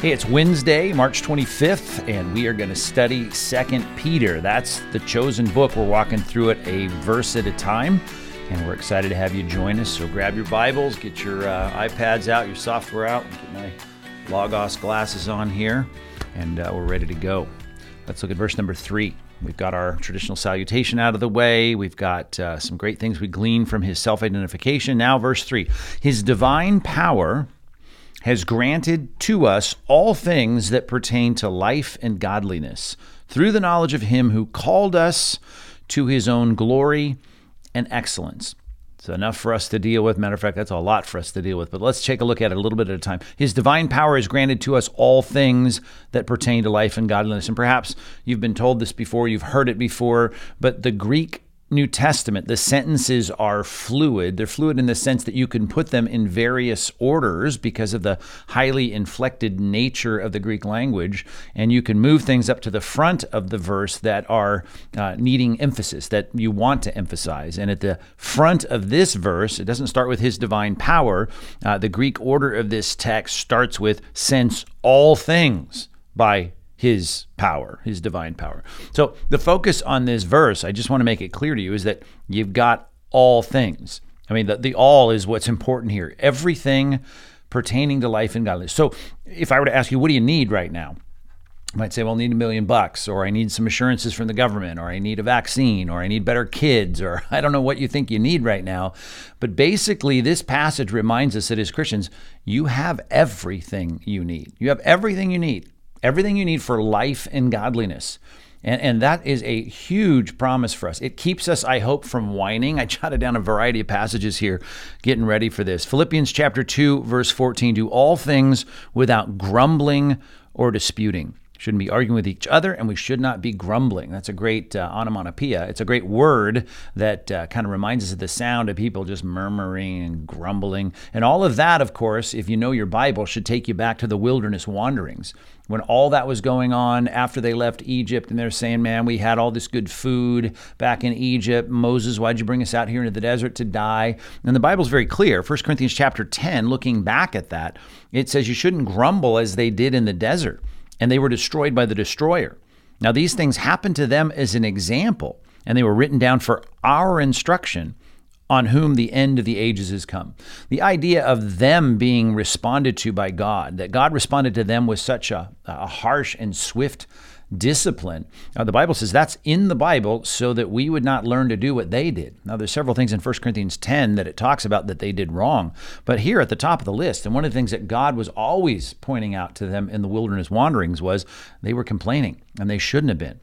Hey, it's Wednesday, March 25th, and we are going to study 2 Peter. That's the chosen book. We're walking through it a verse at a time, and we're excited to have you join us. So grab your Bibles, get your uh, iPads out, your software out, get my Logos glasses on here, and uh, we're ready to go. Let's look at verse number three. We've got our traditional salutation out of the way. We've got uh, some great things we glean from his self identification. Now, verse 3 His divine power has granted to us all things that pertain to life and godliness through the knowledge of him who called us to his own glory and excellence. So enough for us to deal with. Matter of fact, that's a lot for us to deal with. But let's take a look at it a little bit at a time. His divine power has granted to us all things that pertain to life and godliness. And perhaps you've been told this before, you've heard it before, but the Greek New Testament, the sentences are fluid. They're fluid in the sense that you can put them in various orders because of the highly inflected nature of the Greek language, and you can move things up to the front of the verse that are uh, needing emphasis, that you want to emphasize. And at the front of this verse, it doesn't start with his divine power. Uh, the Greek order of this text starts with since all things by his power, his divine power. So the focus on this verse, I just want to make it clear to you, is that you've got all things. I mean, the, the all is what's important here. Everything pertaining to life and godliness. So if I were to ask you, what do you need right now? I might say, well, I need a million bucks, or I need some assurances from the government, or I need a vaccine, or I need better kids, or I don't know what you think you need right now. But basically, this passage reminds us that as Christians, you have everything you need. You have everything you need everything you need for life and godliness. And, and that is a huge promise for us. It keeps us, I hope, from whining. I jotted down a variety of passages here getting ready for this. Philippians chapter 2, verse 14 do all things without grumbling or disputing shouldn't be arguing with each other, and we should not be grumbling. That's a great uh, onomatopoeia. It's a great word that uh, kind of reminds us of the sound of people just murmuring and grumbling. And all of that, of course, if you know your Bible, should take you back to the wilderness wanderings when all that was going on after they left Egypt, and they're saying, Man, we had all this good food back in Egypt. Moses, why'd you bring us out here into the desert to die? And the Bible's very clear. 1 Corinthians chapter 10, looking back at that, it says you shouldn't grumble as they did in the desert and they were destroyed by the destroyer. Now, these things happened to them as an example, and they were written down for our instruction on whom the end of the ages has come. The idea of them being responded to by God, that God responded to them with such a, a harsh and swift discipline. Now, the Bible says that's in the Bible so that we would not learn to do what they did. Now, there's several things in 1 Corinthians 10 that it talks about that they did wrong. But here at the top of the list, and one of the things that God was always pointing out to them in the wilderness wanderings was they were complaining, and they shouldn't have been.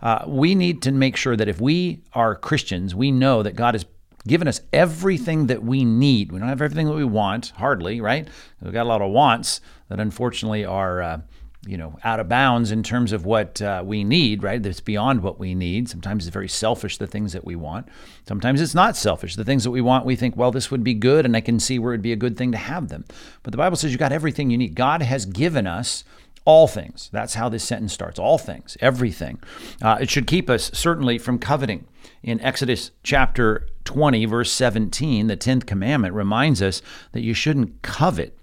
Uh, we need to make sure that if we are Christians, we know that God has given us everything that we need. We don't have everything that we want, hardly, right? We've got a lot of wants that unfortunately are. Uh, you know, out of bounds in terms of what uh, we need, right? That's beyond what we need. Sometimes it's very selfish, the things that we want. Sometimes it's not selfish. The things that we want, we think, well, this would be good, and I can see where it'd be a good thing to have them. But the Bible says you got everything you need. God has given us all things. That's how this sentence starts. All things, everything. Uh, it should keep us certainly from coveting. In Exodus chapter 20, verse 17, the 10th commandment reminds us that you shouldn't covet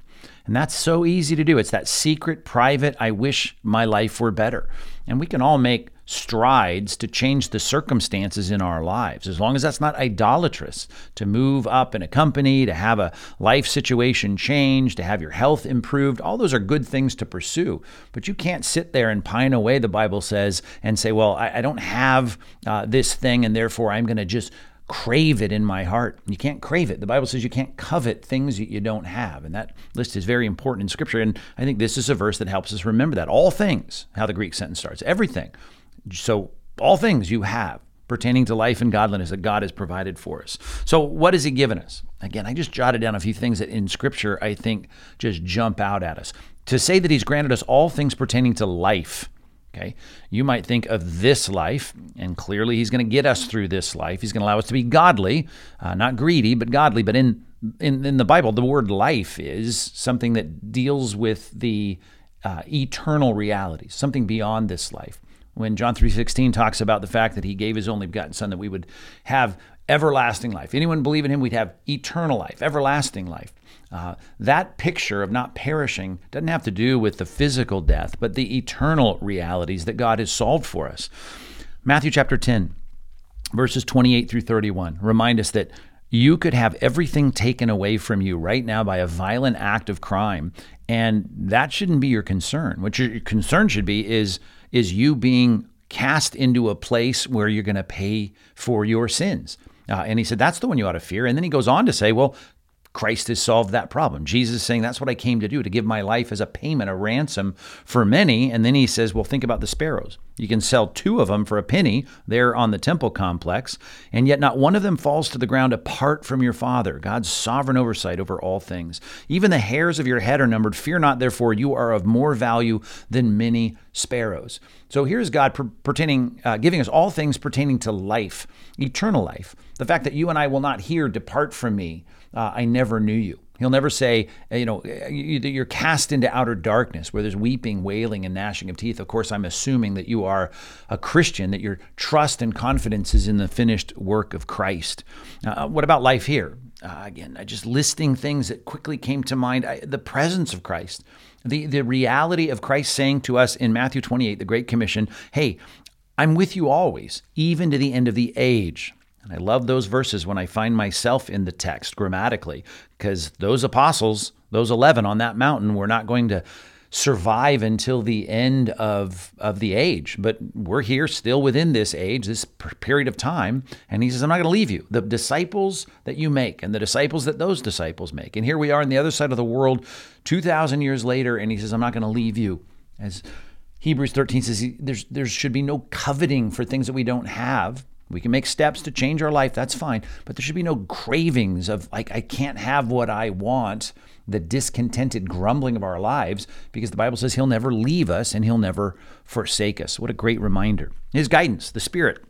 and that's so easy to do. It's that secret, private, I wish my life were better. And we can all make strides to change the circumstances in our lives, as long as that's not idolatrous, to move up in a company, to have a life situation change, to have your health improved. All those are good things to pursue. But you can't sit there and pine away, the Bible says, and say, well, I, I don't have uh, this thing, and therefore I'm going to just crave it in my heart. You can't crave it. The Bible says you can't covet things that you don't have. And that list is very important in Scripture. And I think this is a verse that helps us remember that. All things, how the Greek sentence starts, everything. So, all things you have pertaining to life and godliness that God has provided for us. So, what has He given us? Again, I just jotted down a few things that in Scripture I think just jump out at us. To say that He's granted us all things pertaining to life Okay. You might think of this life, and clearly He's going to get us through this life. He's going to allow us to be godly, uh, not greedy, but godly. But in, in, in the Bible, the word life is something that deals with the uh, eternal reality, something beyond this life. When John 3:16 talks about the fact that he gave his only begotten son that we would have everlasting life. Anyone believe in him, we'd have eternal life, everlasting life. Uh, that picture of not perishing doesn't have to do with the physical death, but the eternal realities that God has solved for us. Matthew chapter 10, verses 28 through 31 remind us that you could have everything taken away from you right now by a violent act of crime, and that shouldn't be your concern. What your concern should be is is you being cast into a place where you're going to pay for your sins. Uh, and he said, that's the one you ought to fear. And then he goes on to say, well, Christ has solved that problem. Jesus is saying that's what I came to do, to give my life as a payment, a ransom for many. And then he says, well, think about the sparrows. You can sell two of them for a penny there on the temple complex, and yet not one of them falls to the ground apart from your Father, God's sovereign oversight over all things. Even the hairs of your head are numbered. Fear not, therefore, you are of more value than many sparrows. So here's God pertaining, uh, giving us all things pertaining to life, eternal life. The fact that you and I will not hear, depart from me uh, I never knew you. He'll never say, uh, you know, uh, you're cast into outer darkness where there's weeping, wailing, and gnashing of teeth. Of course, I'm assuming that you are a Christian, that your trust and confidence is in the finished work of Christ. Uh, what about life here? Uh, again, just listing things that quickly came to mind. I, the presence of Christ, the, the reality of Christ saying to us in Matthew 28, the Great Commission, hey, I'm with you always, even to the end of the age. And I love those verses when I find myself in the text grammatically, because those apostles, those 11 on that mountain, were not going to survive until the end of, of the age. But we're here still within this age, this period of time. And he says, I'm not going to leave you. The disciples that you make and the disciples that those disciples make. And here we are on the other side of the world 2,000 years later. And he says, I'm not going to leave you. As Hebrews 13 says, there's, there should be no coveting for things that we don't have we can make steps to change our life, that's fine. But there should be no cravings of, like, I can't have what I want, the discontented grumbling of our lives, because the Bible says He'll never leave us and He'll never forsake us. What a great reminder. His guidance, the Spirit.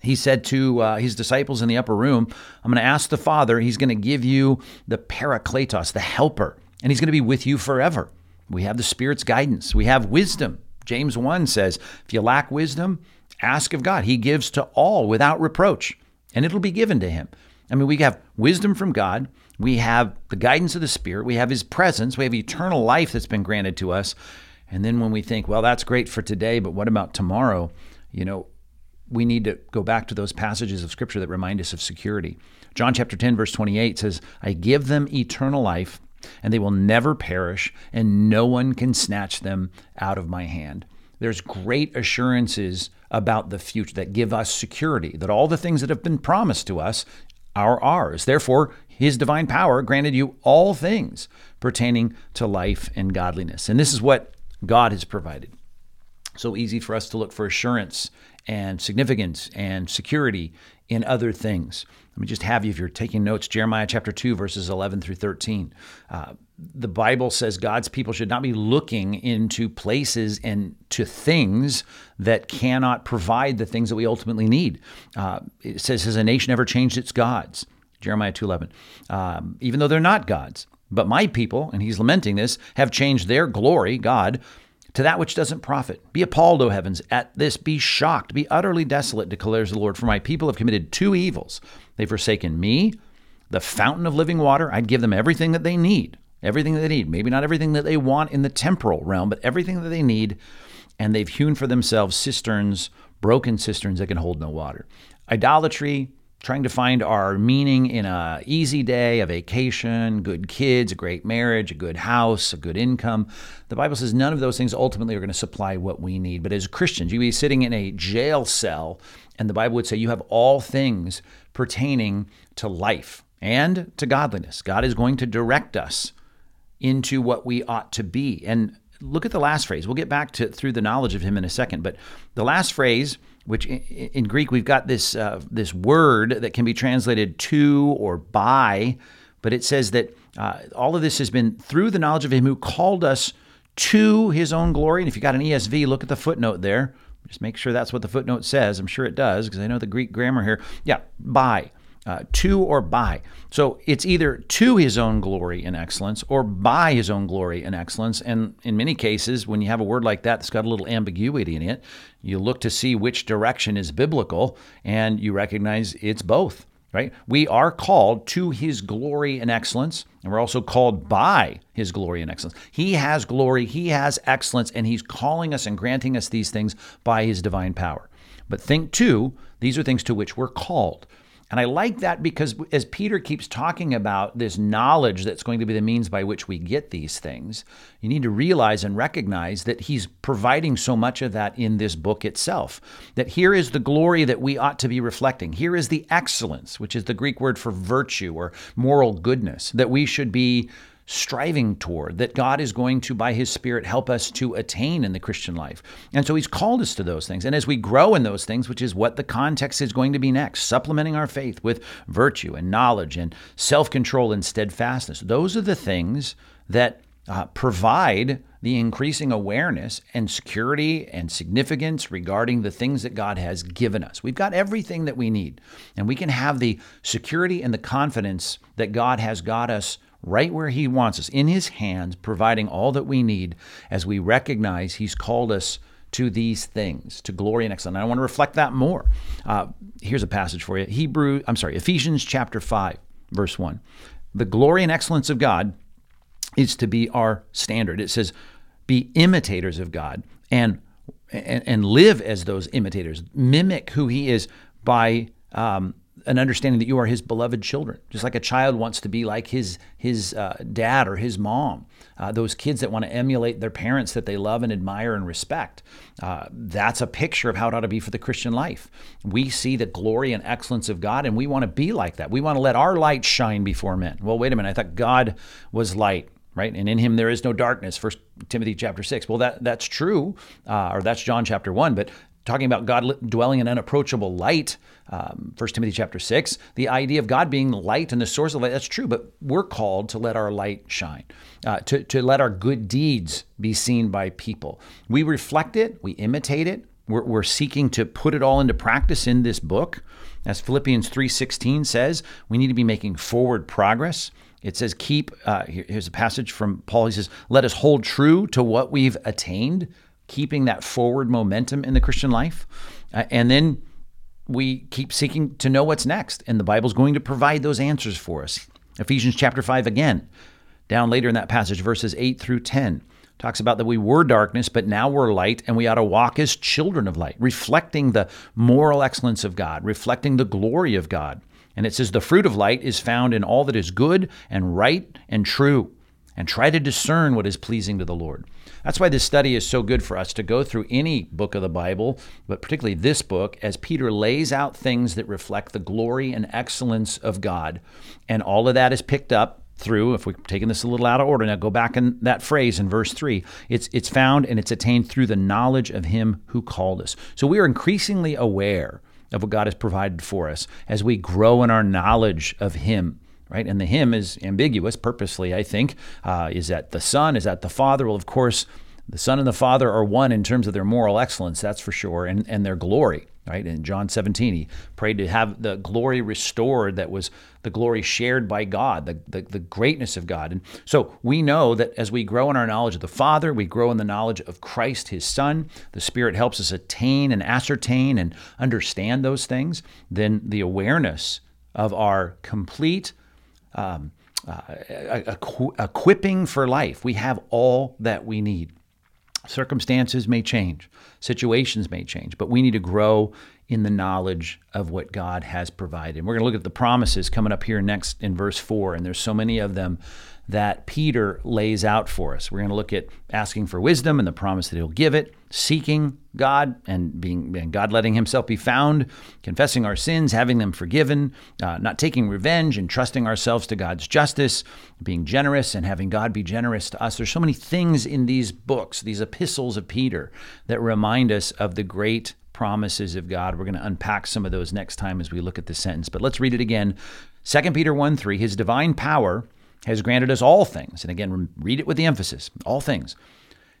He said to uh, his disciples in the upper room, I'm going to ask the Father, He's going to give you the Parakletos, the helper, and He's going to be with you forever. We have the Spirit's guidance, we have wisdom. James 1 says, If you lack wisdom, Ask of God. He gives to all without reproach, and it'll be given to him. I mean, we have wisdom from God. We have the guidance of the Spirit. We have His presence. We have eternal life that's been granted to us. And then when we think, well, that's great for today, but what about tomorrow? You know, we need to go back to those passages of Scripture that remind us of security. John chapter 10, verse 28 says, I give them eternal life, and they will never perish, and no one can snatch them out of my hand. There's great assurances about the future that give us security, that all the things that have been promised to us are ours. Therefore, his divine power granted you all things pertaining to life and godliness. And this is what God has provided. So easy for us to look for assurance and significance and security in other things. Let me just have you, if you're taking notes, Jeremiah chapter 2, verses 11 through 13. Uh, the Bible says God's people should not be looking into places and to things that cannot provide the things that we ultimately need. Uh, it says, "Has a nation ever changed its gods?" Jeremiah 2:11. Um, even though they're not gods, but my people, and he's lamenting this, have changed their glory, God, to that which doesn't profit. Be appalled, O heavens, at this. Be shocked. Be utterly desolate, declares the Lord. For my people have committed two evils. They've forsaken me, the fountain of living water. I'd give them everything that they need everything that they need. Maybe not everything that they want in the temporal realm, but everything that they need. And they've hewn for themselves cisterns, broken cisterns that can hold no water. Idolatry, trying to find our meaning in a easy day, a vacation, good kids, a great marriage, a good house, a good income. The Bible says none of those things ultimately are going to supply what we need. But as Christians, you'd be sitting in a jail cell, and the Bible would say you have all things pertaining to life and to godliness. God is going to direct us into what we ought to be. And look at the last phrase. We'll get back to through the knowledge of him in a second, but the last phrase, which in, Greek we've got this uh, this word that can be translated to or by, but it says that uh, all of this has been through the knowledge of him who called us to his own glory. And if you got an ESV, look at the footnote there. Just make sure that's what the footnote says. I'm sure it does because I know the Greek grammar here. Yeah, by uh, to or by. So it's either to his own glory and excellence or by his own glory and excellence. And in many cases, when you have a word like that that's got a little ambiguity in it, you look to see which direction is biblical and you recognize it's both right? We are called to his glory and excellence, and we're also called by his glory and excellence. He has glory, he has excellence, and he's calling us and granting us these things by his divine power. But think too, these are things to which we're called. And I like that because as Peter keeps talking about this knowledge that's going to be the means by which we get these things, you need to realize and recognize that he's providing so much of that in this book itself. That here is the glory that we ought to be reflecting. Here is the excellence, which is the Greek word for virtue or moral goodness, that we should be striving toward, that God is going to, by His Spirit, help us to attain in the Christian life. And so He's called us to those things. And as we grow in those things, which is what the context is going to be next, supplementing our faith with virtue and knowledge and self control and steadfastness, those are the things that uh, provide the increasing awareness and security and significance regarding the things that God has given us. We've got everything that we need, and we can have the security and the confidence that God has got us right where He wants us, in His hands, providing all that we need as we recognize He's called us to these things, to glory and excellence. And I want to reflect that more. Uh, here's a passage for you Hebrew, I'm sorry, Ephesians chapter 5, verse 1. The glory and excellence of God is to be our standard. It says, be imitators of God and and, and live as those imitators. Mimic who He is by um, an understanding that you are his beloved children, just like a child wants to be like his his uh, dad or his mom. Uh, those kids that want to emulate their parents that they love and admire and respect. Uh, that's a picture of how it ought to be for the Christian life. We see the glory and excellence of God, and we want to be like that. We want to let our light shine before men. Well, wait a minute. I thought God was light right? And in him there is no darkness. First Timothy chapter six. Well, that that's true, uh, or that's John chapter one. But talking about God dwelling in unapproachable light, um, 1 Timothy chapter 6, the idea of God being light and the source of light, that's true, but we're called to let our light shine, uh, to, to let our good deeds be seen by people. We reflect it, we imitate it, we're, we're seeking to put it all into practice in this book. As Philippians 3.16 says, we need to be making forward progress. It says, keep, uh, here, here's a passage from Paul. He says, let us hold true to what we've attained keeping that forward momentum in the Christian life. Uh, and then we keep seeking to know what's next. And the Bible's going to provide those answers for us. Ephesians chapter 5 again, down later in that passage, verses 8 through 10, talks about that we were darkness, but now we're light, and we ought to walk as children of light, reflecting the moral excellence of God, reflecting the glory of God. And it says, the fruit of light is found in all that is good and right and true, and try to discern what is pleasing to the Lord. That's why this study is so good for us to go through any book of the Bible, but particularly this book, as Peter lays out things that reflect the glory and excellence of God. And all of that is picked up through, if we're taking this a little out of order, now go back in that phrase in verse 3. It's, it's found and it's attained through the knowledge of Him who called us. So we are increasingly aware of what God has provided for us as we grow in our knowledge of Him right? And the him is ambiguous purposely, I think. Uh, is that the Son? Is that the Father? Well, of course, the Son and the Father are one in terms of their moral excellence, that's for sure, and, and their glory, right? In John 17, he prayed to have the glory restored that was the glory shared by God, the, the, the greatness of God. And so we know that as we grow in our knowledge of the Father, we grow in the knowledge of Christ, his Son, the Spirit helps us attain and ascertain and understand those things, then the awareness of our complete um, uh, equipping for life. We have all that we need. Circumstances may change, situations may change, but we need to grow in the knowledge of what God has provided. We're going to look at the promises coming up here next in verse 4, and there's so many of them that Peter lays out for us. We're going to look at asking for wisdom and the promise that he'll give it, seeking God and being and God letting himself be found, confessing our sins, having them forgiven, uh, not taking revenge and trusting ourselves to God's justice, being generous and having God be generous to us. There's so many things in these books, these epistles of Peter that remind us of the great promises of God. We're going to unpack some of those next time as we look at the sentence. But let's read it again. 2 Peter 1 3, his divine power has granted us all things. And again, read it with the emphasis all things.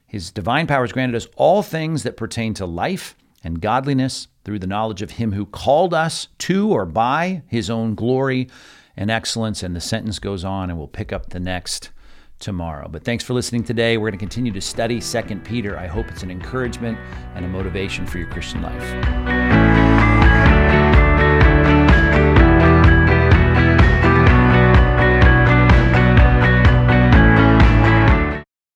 His divine power has granted us all things that pertain to life and godliness through the knowledge of him who called us to or by his own glory and excellence. And the sentence goes on, and we'll pick up the next tomorrow. But thanks for listening today. We're going to continue to study 2 Peter. I hope it's an encouragement and a motivation for your Christian life.